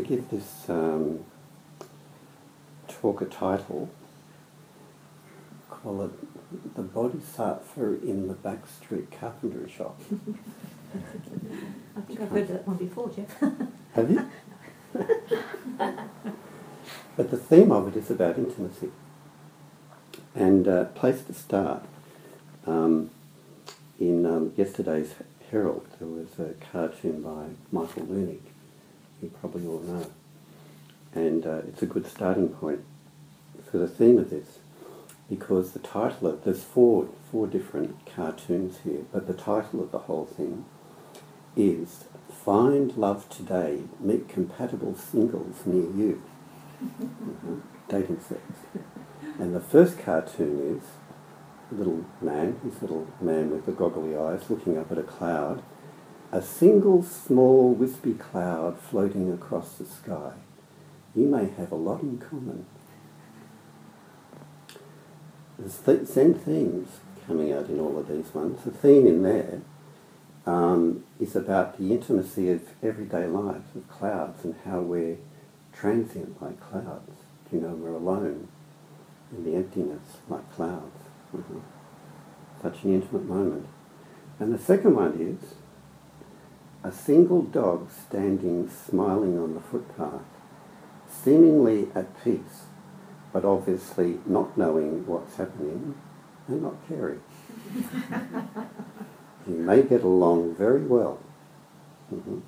to give this um, talk a title, call it The Bodhisattva in the Backstreet Carpentry Shop. I think I've heard that one before, Jeff. Have you? but the theme of it is about intimacy. And uh, place to start, um, in um, yesterday's Herald, there was a cartoon by Michael Leunig, you probably all know. And uh, it's a good starting point for the theme of this, because the title of, there's four, four different cartoons here, but the title of the whole thing is Find Love Today, Meet Compatible Singles Near You. Mm-hmm. Dating sex. And the first cartoon is a little man, this little man with the goggly eyes looking up at a cloud, a single small wispy cloud floating across the sky. You may have a lot in common. There's th- Zen themes coming out in all of these ones. The theme in there um, is about the intimacy of everyday life, of clouds, and how we're transient like clouds. You know, we're alone in the emptiness like clouds. Mm-hmm. Such an intimate moment. And the second one is a single dog standing smiling on the footpath, seemingly at peace, but obviously not knowing what's happening and not caring. you may get along very well. Mm-hmm.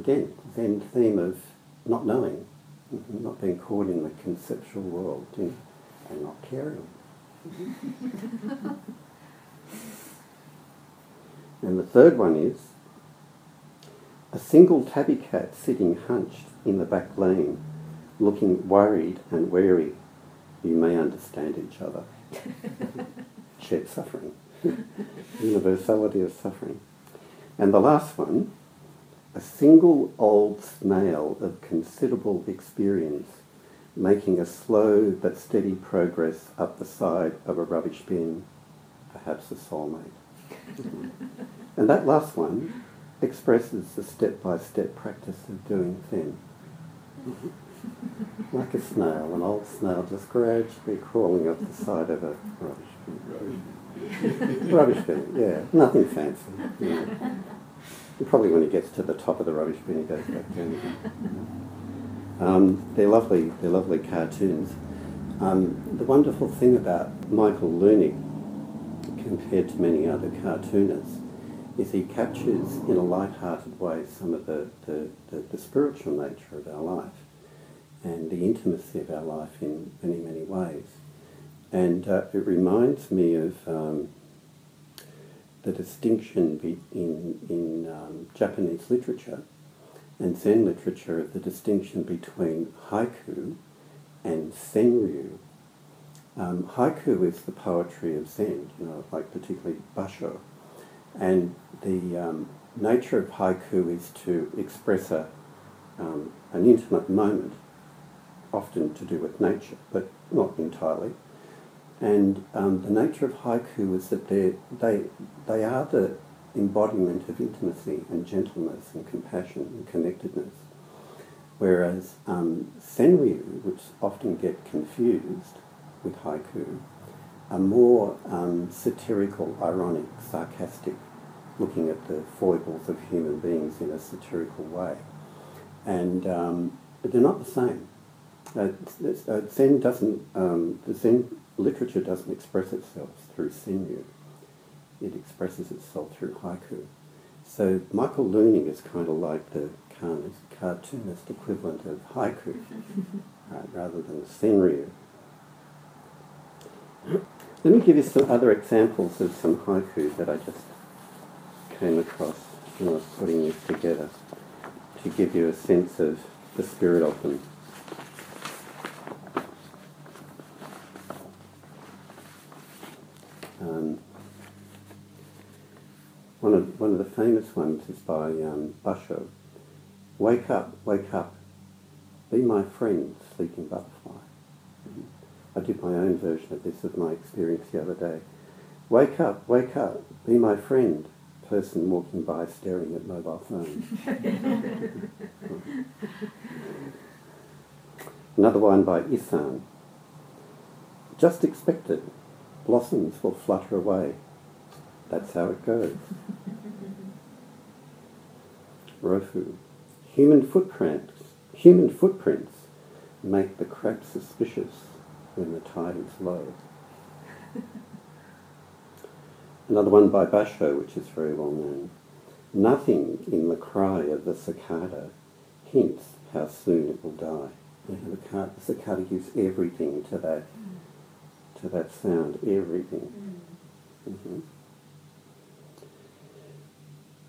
Again, Zen theme of not knowing, mm-hmm. not being caught in the conceptual world and not caring. and the third one is a single tabby cat sitting hunched in the back lane, looking worried and wary. You may understand each other. Shared suffering. Universality of suffering. And the last one, a single old snail of considerable experience making a slow but steady progress up the side of a rubbish bin, perhaps a soulmate. and that last one expresses the step-by-step practice of doing Zen. like a snail, an old snail just gradually crawling up the side of a rubbish bin. rubbish bin, yeah, nothing fancy. Yeah. Probably when he gets to the top of the rubbish bin, he goes back down again. Um, they're lovely. They're lovely cartoons. Um, the wonderful thing about Michael Leunig, compared to many other cartoonists, is he captures in a light-hearted way some of the, the, the, the, spiritual nature of our life and the intimacy of our life in many, many ways. And uh, it reminds me of um, the distinction be- in, in um, Japanese literature and Zen literature of the distinction between haiku and senryu. Um, haiku is the poetry of Zen, you know, like particularly basho. And the um, nature of haiku is to express a, um, an intimate moment, often to do with nature, but not entirely. And um, the nature of haiku is that they, they are the embodiment of intimacy and gentleness and compassion and connectedness. Whereas um, senryu, which often get confused with haiku, are more um, satirical, ironic, sarcastic, looking at the foibles of human beings in a satirical way. And um, but they're not the same. Uh, uh, Zen doesn't, um, the Zen literature doesn't express itself through senryu it expresses itself through haiku. So Michael Leunig is kind of like the cartoonist equivalent of haiku, right, rather than senryu. Let me give you some other examples of some haiku that I just came across when I was putting this together to give you a sense of the spirit of them. Um, one of, one of the famous ones is by um, Basho. Wake up, wake up, be my friend, sleeping butterfly. I did my own version of this of my experience the other day. Wake up, wake up, be my friend, person walking by staring at mobile phones. Another one by Isan. Just expected. Blossoms will flutter away. That's how it goes. Rofu. Human footprints, human footprints make the crab suspicious when the tide is low. Another one by Basho, which is very well known. Nothing in the cry of the cicada hints how soon it will die. Know, the, car, the cicada gives everything to that, to that sound, everything. Mm-hmm.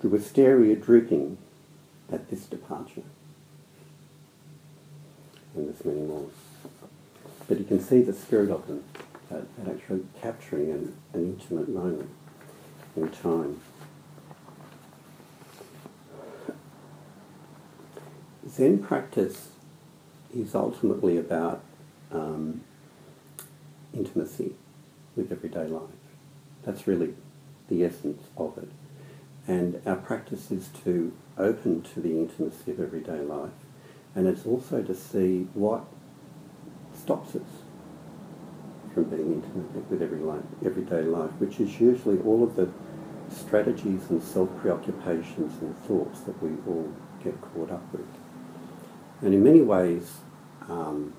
The wisteria drooping at this departure. And there's many more. But you can see the spirit of them, at, at actually capturing an, an intimate moment in time. Zen practice is ultimately about um, intimacy with everyday life. That's really the essence of it. And our practice is to open to the intimacy of everyday life. And it's also to see what stops us from being intimate with every life, everyday life, which is usually all of the strategies and self-preoccupations and thoughts that we all get caught up with. And in many ways, um,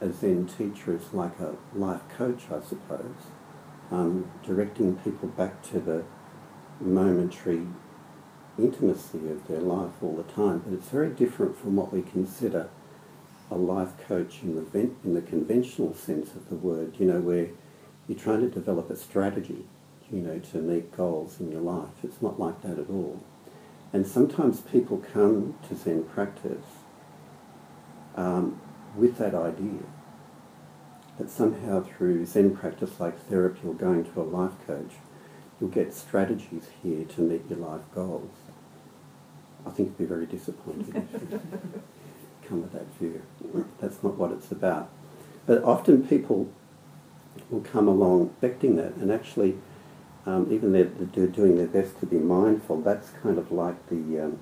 a Zen teacher is like a life coach, I suppose, um, directing people back to the momentary intimacy of their life all the time. But it's very different from what we consider a life coach in the, in the conventional sense of the word, you know, where you're trying to develop a strategy, you know, to meet goals in your life. It's not like that at all. And sometimes people come to Zen practice um, with that idea that somehow through Zen practice like therapy or going to a life coach, you'll get strategies here to meet your life goals. I think you'd be very disappointed if you come with that view. That's not what it's about. But often people will come along expecting that, and actually, um, even they're, they're, doing their best to be mindful. That's kind of like the um,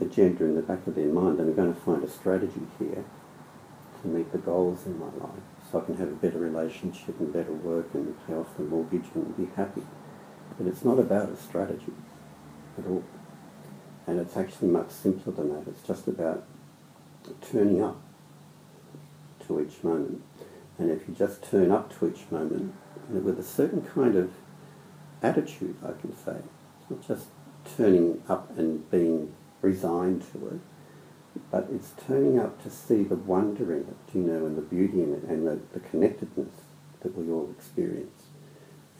agenda in the back of their mind. I'm going to find a strategy here to meet the goals in my life, so I can have a better relationship and better work and pay off the mortgage and be happy. But it's not about a strategy at all. And it's actually much simpler than that. It's just about turning up to each moment. And if you just turn up to each moment with a certain kind of attitude, I can say, it's not just turning up and being resigned to it, but it's turning up to see the wonder in it, you know, and the beauty in it, and the, the connectedness that we all experience.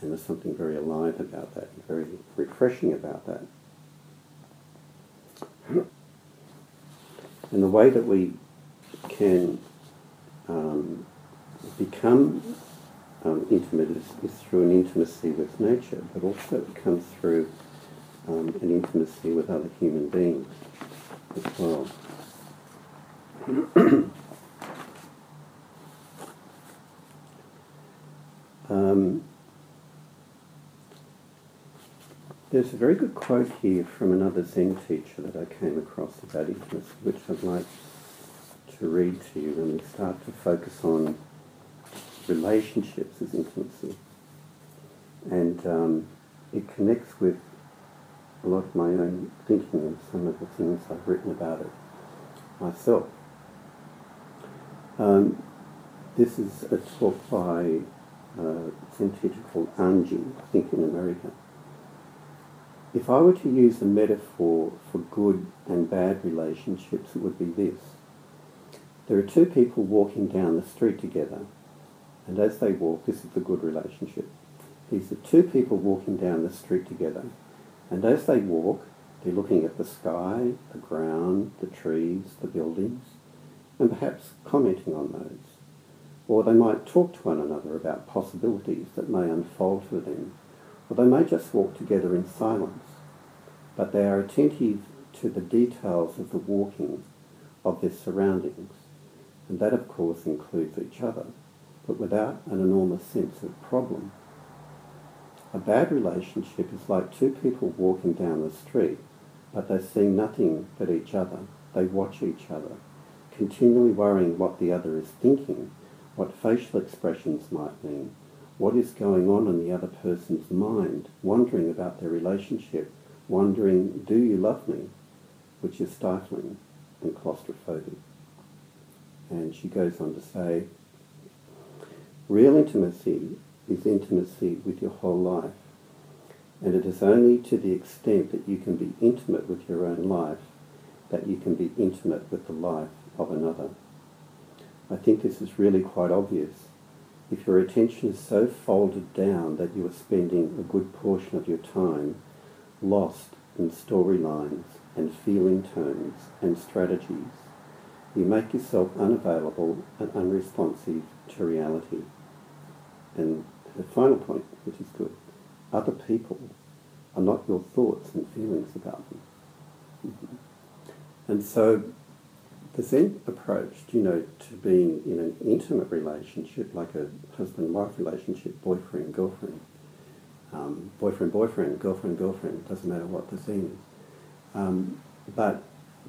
And there's something very alive about that, very refreshing about that. And the way that we can um, become um, intimate is, is, through an intimacy with nature, but also it comes through um, an intimacy with other human beings as well. um, there's a very good quote here from another Zen teacher that I came across about intimacy, which I'd like to read to you when we start to focus on relationships as intimacy. And um, it connects with a lot of my own thinking and some of the things I've written about it myself. Um, this is a talk by uh, Zen teacher called Anji, I think in America. If I were to use a metaphor for good and bad relationships, it would be this. There are two people walking down the street together, and as they walk, this is the good relationship. These are two people walking down the street together, and as they walk, they're looking at the sky, the ground, the trees, the buildings, and perhaps commenting on those. Or they might talk to one another about possibilities that may unfold for them, or they may just walk together in silence. But they are attentive to the details of the walking of their surroundings, and that of course includes each other, but without an enormous sense of problem. A bad relationship is like two people walking down the street, but they see nothing but each other. They watch each other, continually worrying what the other is thinking, what facial expressions might mean, what is going on in the other person's mind, wondering about their relationship, wondering, do you love me? Which is stifling and claustrophobic. And she goes on to say, real intimacy is intimacy with your whole life. And it is only to the extent that you can be intimate with your own life that you can be intimate with the life of another. I think this is really quite obvious. If your attention is so folded down that you are spending a good portion of your time lost in storylines and feeling tones and strategies, you make yourself unavailable and unresponsive to reality. And the final point, which is good, other people are not your thoughts and feelings about them. Mm-hmm. And so the Zen approach, you know, to being in an intimate relationship, like a husband-wife relationship, boyfriend-girlfriend, um, boyfriend-boyfriend, girlfriend-girlfriend, doesn't matter what the Zen is. Um, but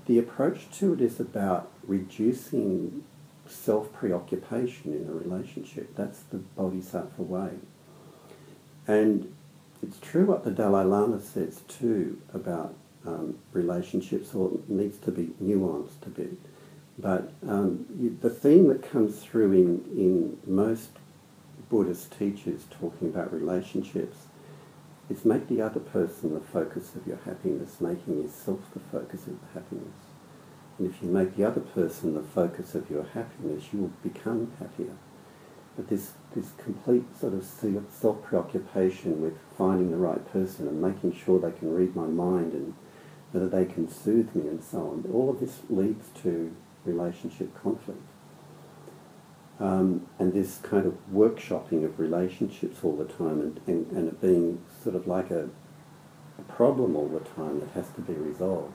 the approach to it is about reducing self-preoccupation in a relationship. That's the Bodhisattva way. And it's true what the Dalai Lama says too about um, relationships, or needs to be nuanced a bit. But um, the theme that comes through in, in most Buddhist teachers talking about relationships is make the other person the focus of your happiness, making yourself the focus of the happiness. And if you make the other person the focus of your happiness, you will become happier. But this, this complete sort of self-preoccupation with finding the right person and making sure they can read my mind and whether they can soothe me and so on, all of this leads to relationship conflict. Um, and this kind of workshopping of relationships all the time and, and, and it being sort of like a, a problem all the time that has to be resolved.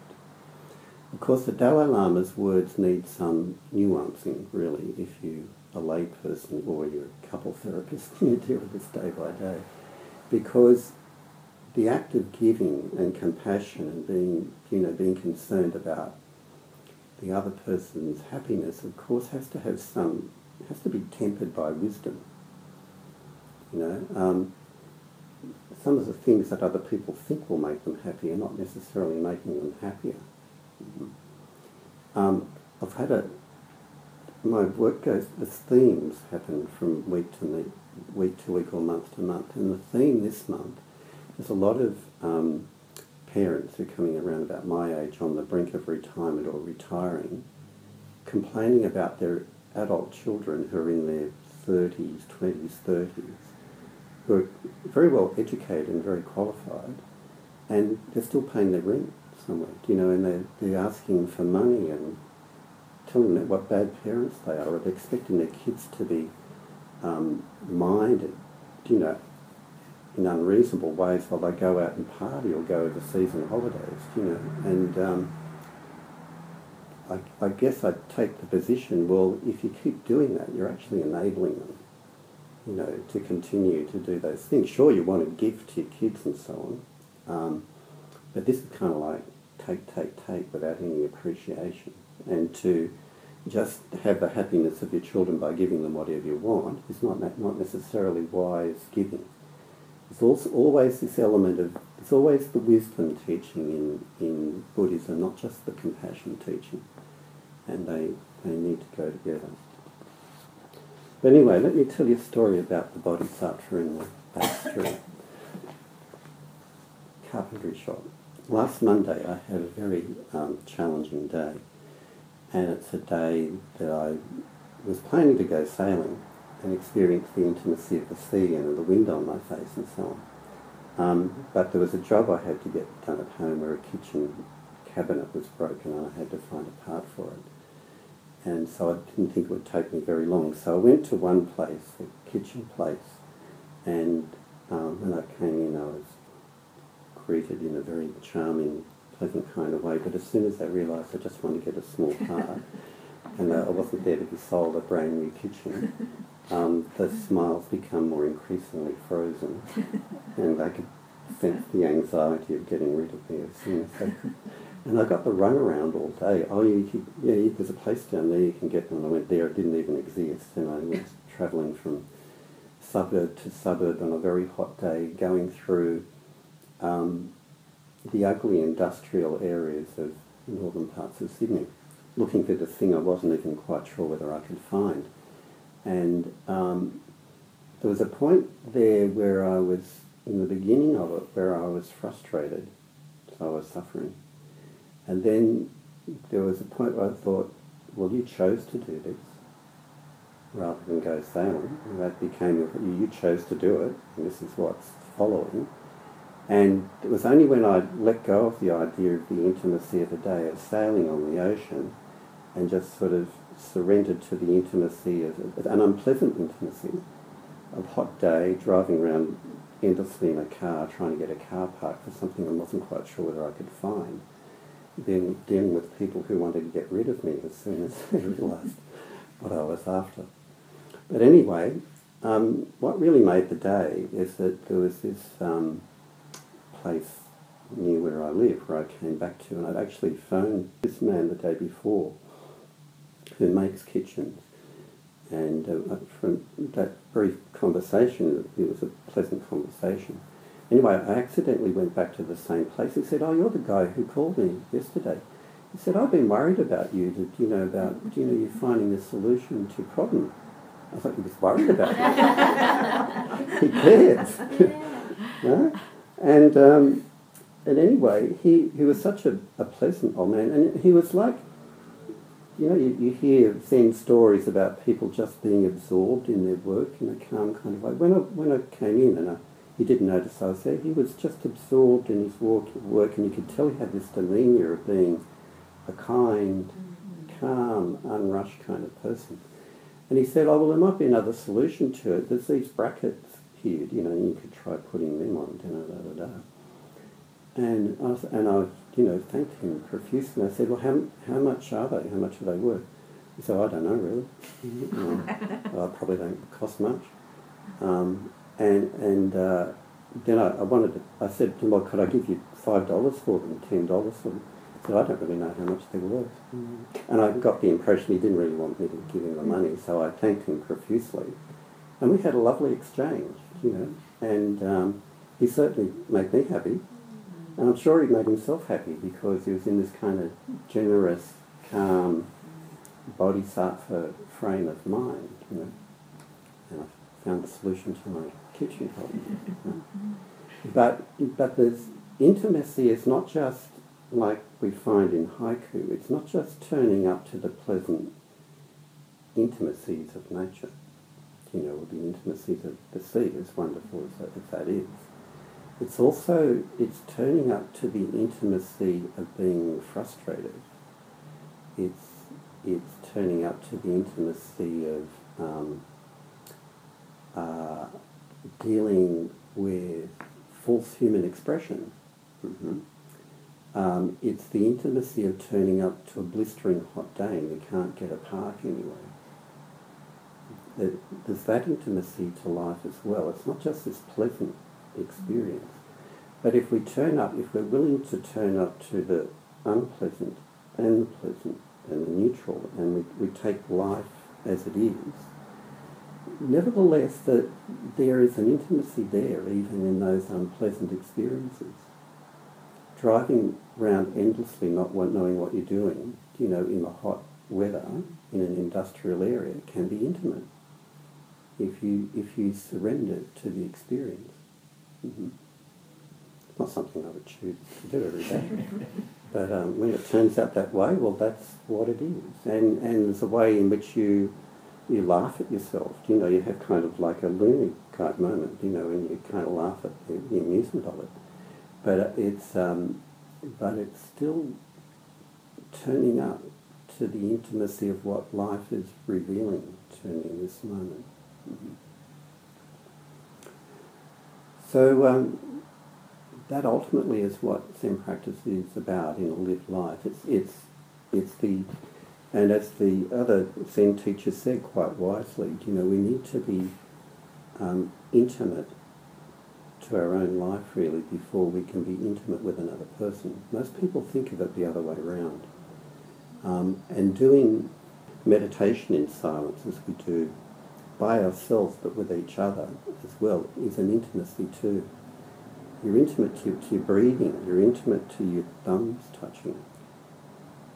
Of course, the Dalai Lama's words need some nuancing, really, if you are a layperson or you're a couple therapist you deal with this day by day. Because the act of giving and compassion and being, you know, being concerned about the other person's happiness, of course, has to have some, has to be tempered by wisdom. You know, um, some of the things that other people think will make them happy are not necessarily making them happier. Um, I've had a, my work goes, the themes happen from week to week to week or month to month. And the theme this month, there's a lot of um, parents who are coming around about my age on the brink of retirement or retiring, complaining about their adult children who are in their 30s, 20s, 30s, who are very well educated and very qualified, and they're still paying their rent somewhere, you know, and they're, they're asking for money and telling them what bad parents they are, or they're expecting their kids to be um, minded, you know, in unreasonable ways while they go out and party or go overseas on holidays, you know. And um, I, I guess I'd take the position, well, if you keep doing that, you're actually enabling them, you know, to continue to do those things. Sure, you want to give to your kids and so on, um, but this is kind of like take, take, take without any appreciation. And to just have the happiness of your children by giving them whatever you want is not, not necessarily wise giving. There's also always this element of, there's always the wisdom teaching in, in Buddhism, not just the compassion teaching. And they, they need to go together. But anyway, let me tell you a story about the Bodhisattva in the back street carpentry shop. Last Monday I had a very um, challenging day and it's a day that I was planning to go sailing and experience the intimacy of the sea and the wind on my face and so on. Um, but there was a job I had to get done at home where a kitchen cabinet was broken and I had to find a part for it. And so I didn't think it would take me very long. So I went to one place, a kitchen place, and um, when I came in I was greeted in a very charming, pleasant kind of way. But as soon as they realised I just wanted to get a small part, and uh, I wasn't there to be sold a brand new kitchen, um, the smiles become more increasingly frozen, and they could sense the anxiety of getting rid of me as soon as they could. And I got the runaround all day. Oh, you, you, yeah, there's a place down there you can get them. And I went there, it didn't even exist, and I was travelling from suburb to suburb on a very hot day, going through um, the ugly industrial areas of northern parts of Sydney, looking for the thing I wasn't even quite sure whether I could find. And um, there was a point there where I was, in the beginning of it, where I was frustrated, so I was suffering. And then there was a point where I thought, well, you chose to do this rather than go sailing. And that became, you chose to do it, and this is what's following. And it was only when I let go of the idea of the intimacy of a day of sailing on the ocean and just sort of surrendered to the intimacy of an unpleasant intimacy of hot day, driving around endlessly in a car, trying to get a car park for something I wasn't quite sure whether I could find. Then dealing with people who wanted to get rid of me as soon as they realised what I was after. But anyway, um, what really made the day is that there was this um, place near where I live where I came back to, and I'd actually phoned this man the day before who makes kitchens. And uh, from that brief conversation, it was a pleasant conversation. Anyway, I accidentally went back to the same place. He said, "Oh, you're the guy who called me yesterday." He said, "I've been worried about you. That you know about do you know you're finding a solution to problem." I thought he was worried about me. he cares. no? And um, and anyway, he, he was such a, a pleasant old man, and he was like you know, you, you hear Zen stories about people just being absorbed in their work in a calm kind of way. When I, when I came in and I, he didn't notice I was there, he was just absorbed in his work, work and you could tell he had this demeanour of being a kind, mm-hmm. calm, unrushed kind of person. And he said, oh, well, there might be another solution to it. There's these brackets here, you know, and you could try putting them on, da da da da. And I, was, and I you know, thanked him profusely. And I said, well, how, how much are they? How much are they worth? He said, I don't know, really. um, well, probably don't cost much. Um, and and uh, then I, I, wanted to, I said to him, well, could I give you $5 for them, $10 for them? He said, I don't really know how much they were worth. Mm. And I got the impression he didn't really want me to give him the money, so I thanked him profusely. And we had a lovely exchange, you know, and um, he certainly made me happy. And I'm sure he made himself happy because he was in this kind of generous, calm, bodhisattva frame of mind, you know. And I found the solution to my kitchen problem. but but there's intimacy is not just like we find in haiku. It's not just turning up to the pleasant intimacies of nature, you know, the intimacies of the sea, as wonderful as as that is. It's also, it's turning up to the intimacy of being frustrated. It's, it's turning up to the intimacy of um, uh, dealing with false human expression. Mm-hmm. Um, it's the intimacy of turning up to a blistering hot day and we can't get a park anywhere. There's that intimacy to life as well. It's not just this pleasant experience. But if we turn up, if we're willing to turn up to the unpleasant and the pleasant and the neutral, and we, we take life as it is, nevertheless, that there is an intimacy there, even in those unpleasant experiences. Driving around endlessly, not knowing what you're doing, you know, in the hot weather in an industrial area, can be intimate if you if you surrender to the experience. Mm-hmm. It's not something I would choose to do every day. but um, when it turns out that way, well, that's what it is. And, and there's a way in which you, you laugh at yourself. You know, you have kind of like a loony kind of moment, you know, and you kind of laugh at the, the amusement of it. But it's, um, but it's still turning up to the intimacy of what life is revealing to me in this moment. Mm-hmm. So um, that ultimately is what Zen practice is about in a lived life. It's, it's, it's the And as the other Zen teacher said quite wisely, you know, we need to be um, intimate to our own life really before we can be intimate with another person. Most people think of it the other way around. Um, and doing meditation in silence as we do by ourselves but with each other as well is an intimacy too. You're intimate to, to your breathing, you're intimate to your thumbs touching,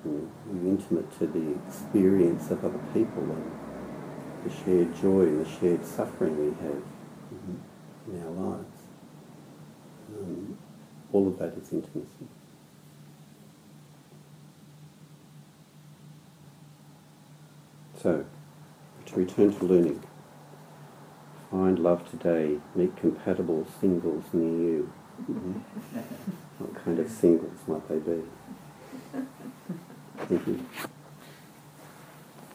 you- you're intimate to the experience of other people and the shared joy and the shared suffering we have in our lives. Um, all of that is intimacy. So, to return to Leunig, find love today, meet compatible singles near you. Mhm. What kind of singles might they be? Thank you.